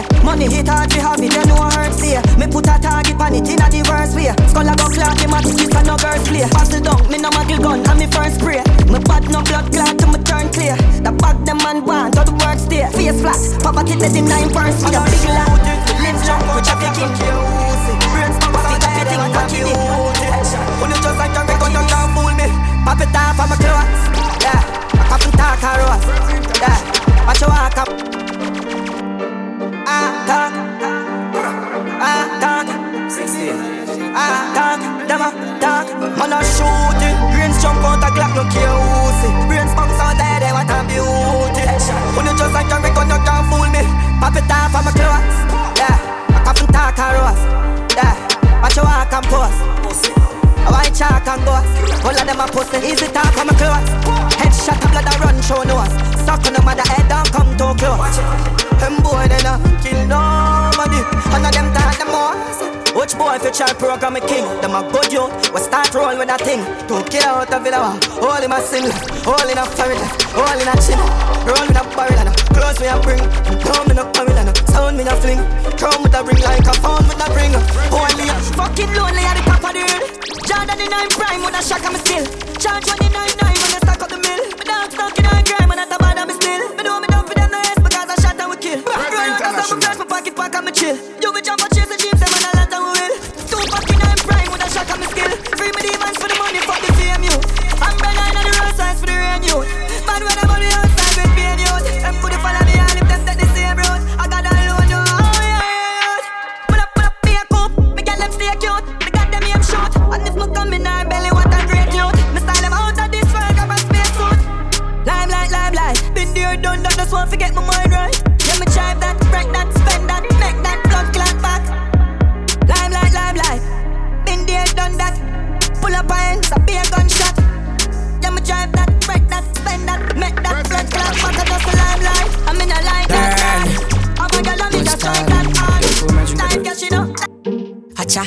I'm. Money hit hard, we have it, you know I hurt see. Me put a target on it in a the worst way. Skull a go clock, them a tick, this a no girls play. It down, me no muggle gun, and me first spray. Me bad no blood clot to me turn clear. The bag them man want, all the work stay. Face flat, poverty dead in nine burns. Me a big lad, live long, which a king. Brains pop, fit up, thing, cocky it. When you just like a record, you can't fool me. Pop it off, I'm a clothes. Yeah, I and talk a rose. Yeah, watch you walk up. Talk. Ah, talk. Ah, talk. Them a talk. Man a shoot it. Brains jump out a Glock, no care who see. Brains bounce out there, they want a beauty. When you just like a record, you can't fool me. Pop it off, I'm a clothes. Yeah, Of them a pussy. Easy talk my clothes Headshot a blood a run show nose. Suck on mother head don't come too close. Them boy they not kill nobody. None of them talk them more Watch boy if you try program a king. Them a good youth We start roll with that thing. Two kill out of it All in my single All in a foreign All in a chin. Roll with a barrel and a Close me a bring. Down me no quarrel and a Sound me no fling. Crown with a ring like a phone with a ring. Only a fucking lonely at the top of the hill. Jordan in nine prime when I shock I'm still Charge 29 nine when I stack up the mill. My dog stuck in a grime and I tab I'm still Me know me done for them no S because I shot and we kill. Roll out of some flash my pocket pack and me chill. You be jump and chase Hacha,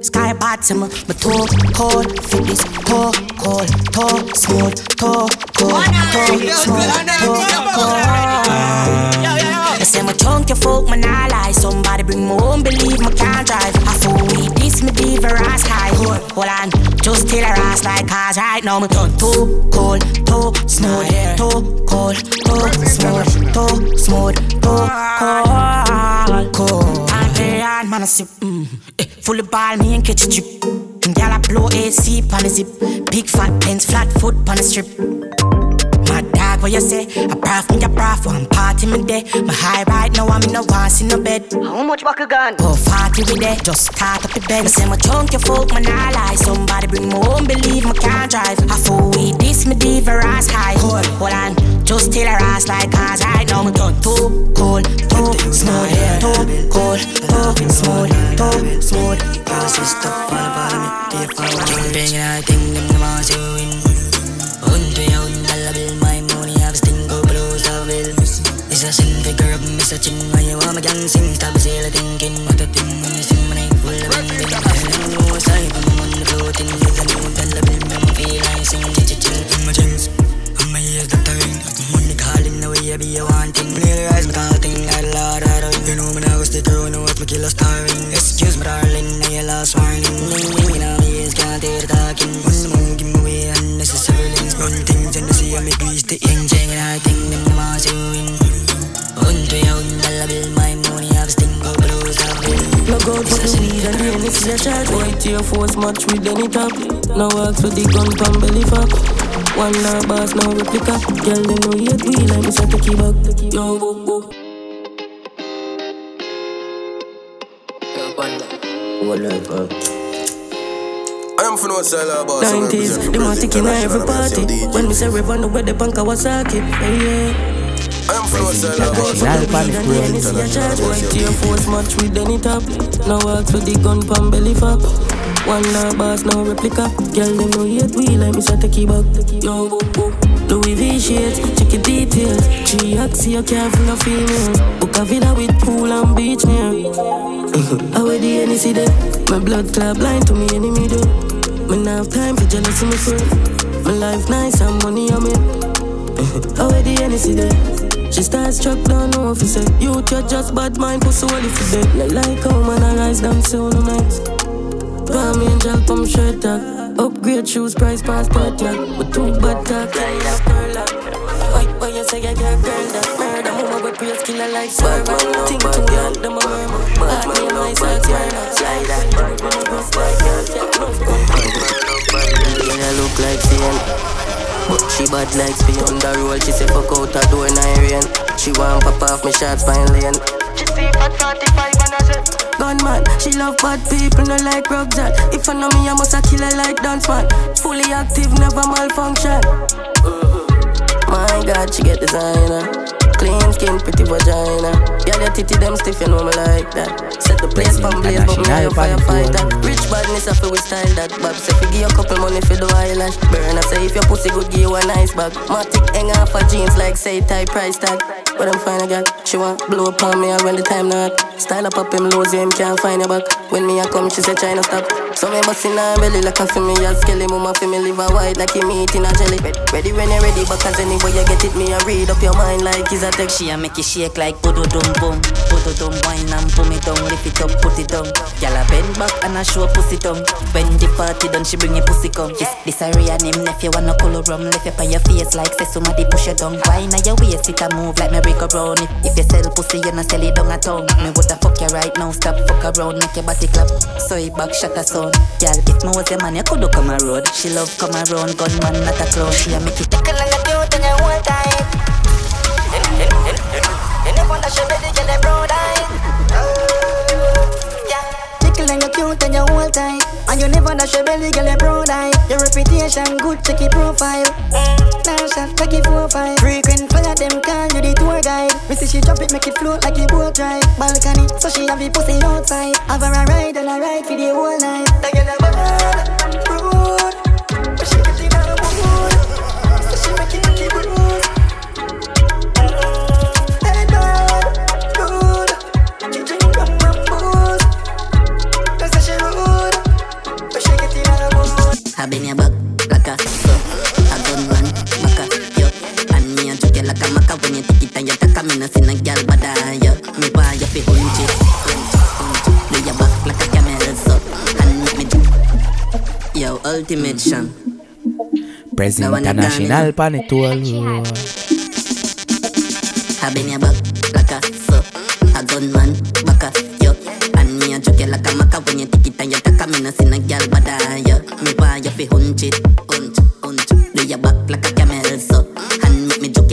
sky bottom, my toe cold, fit this toe cold, toe smooth, toe cold, toe smooth, toe cold. I say my chunk, you folk, man, I lie. Somebody bring me home, believe me can't drive. I fool weed, this me diva ass high. Hold on, just till her ass like cars right now. Me done toe cold, toe smooth, toe cold, toe smooth, toe smooth, toe cold, cold. Hey, hard man, I sip, mm. Full of ball, me and catch a drip. And gal, I blow AC pan a zip. Big fat pants, flat foot pan a strip. My dog dog, what you say? I prof me, a prof, one party me day. My high right now, I'm in a once in a bed. How much back again? Go party with it, just start up the bed. Me say my junk, your folk, man, I lie. Somebody bring me home, believe me can't drive. I fool with this, me diva ass high. Cool, hold on, just till her ass like cars right now. Me done too cold, too smooth, too cold, too smooth, too smooth. Your sister fall apart me, they fall apart. Banging I think them the ones you win. Unto ya It's a sin figure up, miss a chin. When you want me can sing, stop still thinking. What a thing when you sing, when I full of bing bing. I know what's hype, I'm on the floating. With a new dollar bill, me me feel like sing, chill chill in my. And my ears that are ring. Money calling the way I be a wanting. When you realize me talking, I lot out of You know me now stick around, know what me kill a starring. Excuse me darling, now your last warning. Ling ling in my ears, for the weed and the energy a charge Boy, tear force match with any top. Now ask for the gun pan belly fuck One dollar boss, no replica. Girl, them know yet we like me, so take it back. Yo, go, go uh? I am from outside about some 90s, them a ticking at every party. When me say we run the way the punk Kawasaki Yeah, yeah I'm from outside International Panic Boy, tear force match with any top. Now ask for the gun pan belly fuck One dollar boss, no replica. Girl, them know yet we like me, so take it back. Yo, go, go Louis V shades, check your details. Three axi, you can't full of female Book a villa with pool and beach near I wear the NEC there My blood clot blind to me enemy do Me not have time for jealousy, my friend My life nice and money on me I wear the NEC there She starts struck down no officer you just bad mind, pussy all if you dead Like, like how man I rise down so no night Palm angel, pump shirt tag Upgrade shoes, price passport, yeah. But too bad talk, like that girl Why, why you say I get girl that murder? Mama but praise killer like swerve Think to and them a murmur. Me and my side murder. Slide that Rough like girl, yeah Rough gun Yeah, I look like Cian but she bad like spin on the roll. She say fuck out her door in Iran She want pop off me shots by lane. She see fat 45 and I say Gunman, she love bad people, no like rucksack If I know me, I must a killer like dance man. Fully active, never malfunction. My God, she get designer Clean skin, pretty vagina. Yeah, the titty them stiff, you know me like that. Set the place from blaze, but me a firefighter. Rich badness, I feel we style that Bob say, fi give you a couple money for the eyelash Burn, I say, if your pussy good, give you a nice bag. Matic hang off her jeans like say type price tag. But I'm fine, I got She want blow up on me, and when the time not Style up up him, lose him, can't find your back. When me a come, she say, China stop. So me bust in her belly like a for me a skelly Mama for me live a wide like him eating a jelly. Ready when you're ready, but because anyway you get it Me I read up your mind like is a text She a make it shake like podo dum bum. Podo dum wine and pull me down Lift it up, put it down. Gyal a bend back and a show pussy tongue. When the party done, she bring your pussy come. This, this a real name, nephew wanna color rum. Left you on your face like say somebody push you down Wine on your waist, it a move like me break around If, if you sell pussy, you not sell it down a town Me woulda fuck you right now, stop fuck around Make your body clap, so it back shut a sound. Gyal, if me was your man, you coulda come a road She love come around, gunman not a clown. She a make it Tickle and the cute she ready, get them broad eyed Tickle and you cute and you hold tight. And you never dash belly, girl, broad Your reputation good, check profile. Now check profile them call you the tour guide. Me see she it, make it like Balcony, so she have the pussy outside. Have her a ride and a ride for the whole night. The girl a I been your back like a so I gun run back a yo. And me a joke you like a maca when you take it and you take a me no see no girl but I yo. Me why you fi hunch it hunch hunch Do your back like a camel so. And make me do. Yo ultimate sham. President Now when you International eh. Panic I been your back like a so A gunman back a yo. And me a joke like a maca when you take it and you take a me no see no girl but I yo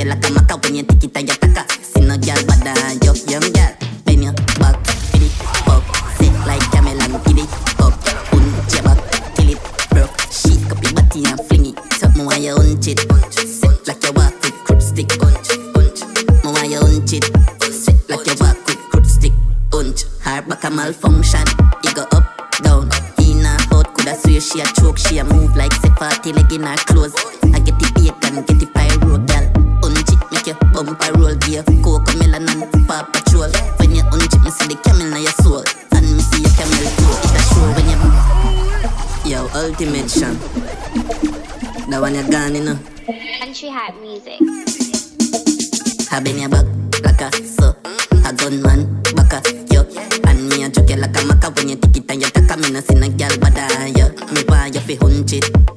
de la cama, cao pendiente, quita y ataca. Si no, ya bada, yo, yo, ya. Benio, buck, pity, pop. Sit like Camelan, kitty, pop. Un, jabba, kill it, bro. She copy, body, and flingy. Top, mo, I own chit. Sit like a walk with crook stick, unch, unch. Mo, I own chit. Sit like a walk with crook stick, unch. Hard back malfunction. It go up, down. He na hot, coulda she a choke, she a move like Sepati, leg in her clothes. I get the bacon, get the pyro, Pump a roll gear, coke melon and paw patrol. When you unchip me, see the camel in your soul. And me see your camel too. It a show when you. Yo, ultimate champ. That one you're gone, you know. Country hat music. Have in your back, like a so. A gunman, back a yo. And me a joke like a maca when you tick it and you tack a me, no see no girl, but I yo. Me buy you fi hunch it.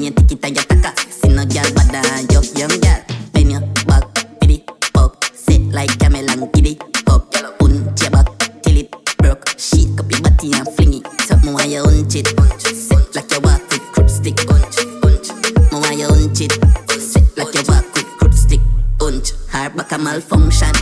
When you tiki taka taka, see no girl better than your young girl. Bend your back, pity pop, sit like a melon, kitty, pop. Punch your back till it broke. Shake up your body and fling it. Top me while you punch, it, sit like you walk with stick. Punch, punch. Me while you hunch it, sit like you walk with stick. punch. hard back a malfunction.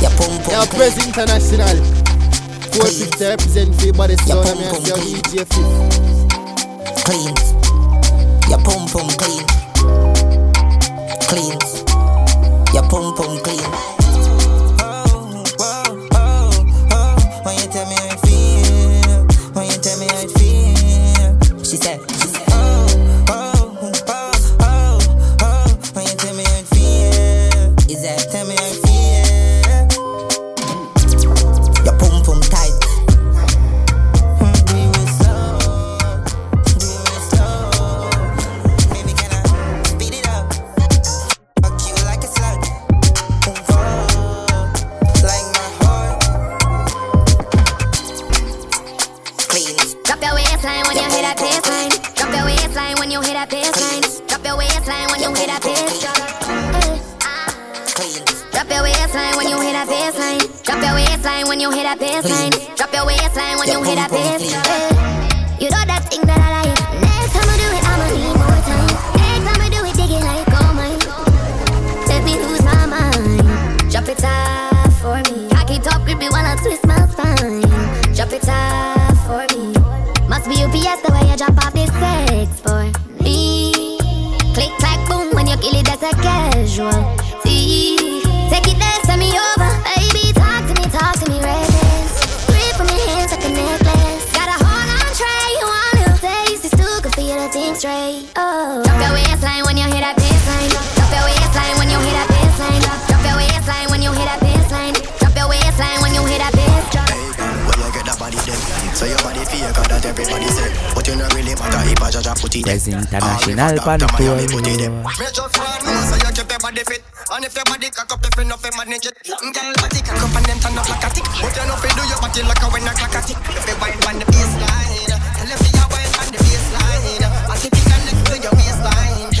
Yeah, pump, pump, yeah, Prez International. 450 represent for body sound. I'm your DJ Fif. Clean. Yeah, pump, pump, clean. Clean. Yeah, pump, pump, clean. Oh, oh, oh. When you tell me how it when you tell me how it she said. faker that everybody say. But you not really matter if I judge a footy. There's international pan tour. Major fan, no you keep. And if your body cock up, if you not fit manage it. Girl, body cock up and then turn up like a tick. But you not fit do your body like a when a clock a tick. If you wind on the baseline, tell if you wind on the baseline. I keep you connect to your waistline.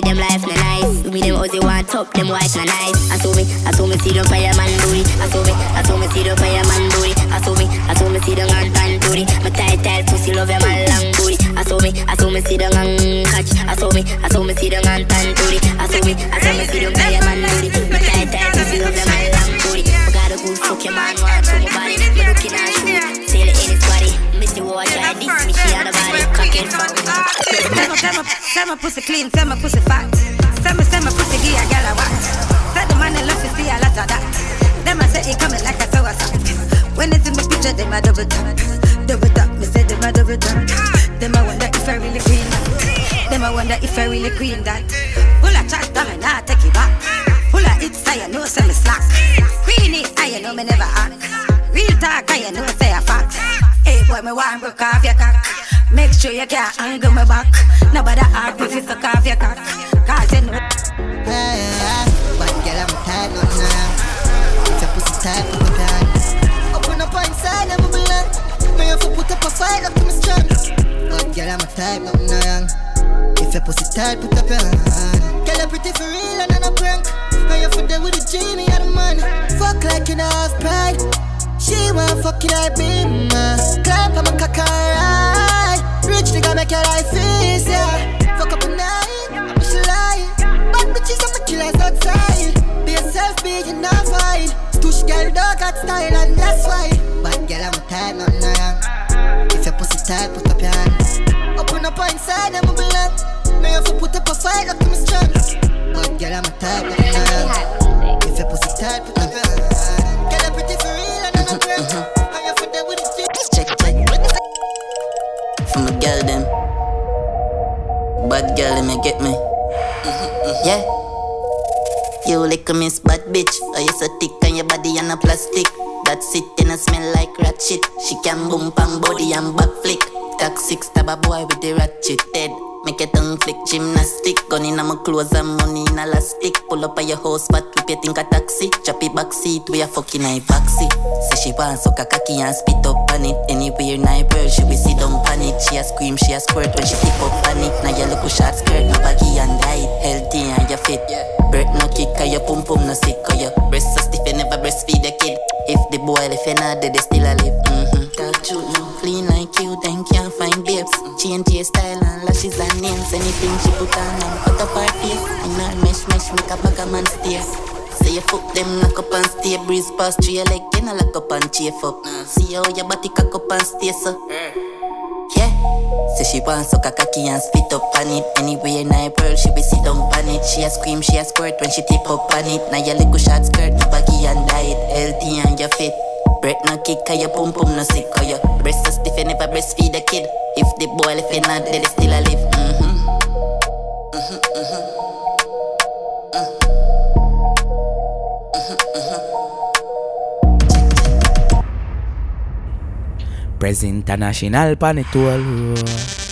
Me, them life na nice. We them Ozzy want top, them wife na nice. I saw me, I saw me see them fireman booty. I saw me, I saw me see them fireman booty. I saw me, I saw me see them on tan booty. My tight tight pussy love them all long booty. I saw me, I saw me see them on catch. I saw me, I saw me see them on tan booty. I saw me, I saw me see them fireman booty. My tight tight pussy love them all long booty. I got a good fuck your man, Say my, say my, pussy clean, say my pussy fat. Say my, say my pussy a girl a what? Say the man in love to see a lot of that. Them I say he coming like a sour sap. When it's in my picture, them a double tap, double tap. Me say them a double tap. Them I wonder if I really queen that. Them I wonder if I really queen that. Pull a chat, damn it, nah take it back. Full of hits, I know say me slacks. Queenie, I know me never act. Real talk, I know say a fact. Hey boy, me want broke off your cock. Make sure you can't angle me back. Nobody ask me if you suck off your cock. Cause you know. Hey, but girl, I'm tired of now. If your pussy tight, put it down. Open up inside, I'm a belong. Me have to put up a fight up to my strength. But girl, I'm a type, nothing young. If your pussy tight, put up your hand. Girl, I'm pretty for real and I'm a prank. And you're for there with the genie and the man. Fuck like you know pride. She want fucking I be man. Clap, I'm a alright. Rich nigga make your life easy. Fuck up a night, I'm a lie. Bad bitches, I'm a killers outside. Be yourself, be you not fine. Stush girl, dog got style, and that's why. Bad girl, I'm a type, nothing wrong. If your pussy tight, put up your hand. Open up inside, I'm a. Me have to put up a fight up to my strength. Bad girl, I'm a type, nothing wrong. If your pussy tight, put Bad girl, let me get me. Mm-hmm, yeah. You lick a miss bad bitch. Oh, you so thick on your body and a plastic. That sit in a smell like rat shit. She can boom pang body and back flick. Toxic stab a boy with the ratchet head. Make a tongue flick gymnastic. Gun in my clothes and money in elastic. Pull up at your house, but whip you think a taxi. Chop it back seat, we a fucking I backseat. Say she want suck a cocky and spit up on it. Anywhere night bird, she will down on it. She a scream, she a squirt when she tip up on it. Now you look short skirt, no baggy and tight. Healthy and you fit. Birth no kick, or your pum pum no sick, or your breast so stiff, you never breastfeed the kid. If the boy if you not dead, they still alive. Mm-hmm. Talk true, no clean like you, then can't find babes. Change your style lashes and nails. Anything she put on and put up her face. And her mesh mesh make a bag a man stare. Say you fuck them lock up and stay breeze past your leg, then I lock up and chafe up. See how your body cock up and stay so. Yeah. Say she want suck a cocky and spit up on it. Anywhere in the world, she be sit down on it. She a scream, she a squirt when she tip up on it. Now your little short skirt, baggy and diet, healthy and you fit. Breath no kick, or your pum pum no sick, or your breast so stiff, you never breastfeed the kid. If the boy if you not dead, still alive. Mm-hmm. Mm-hmm, mm-hmm. Prez International pan it all.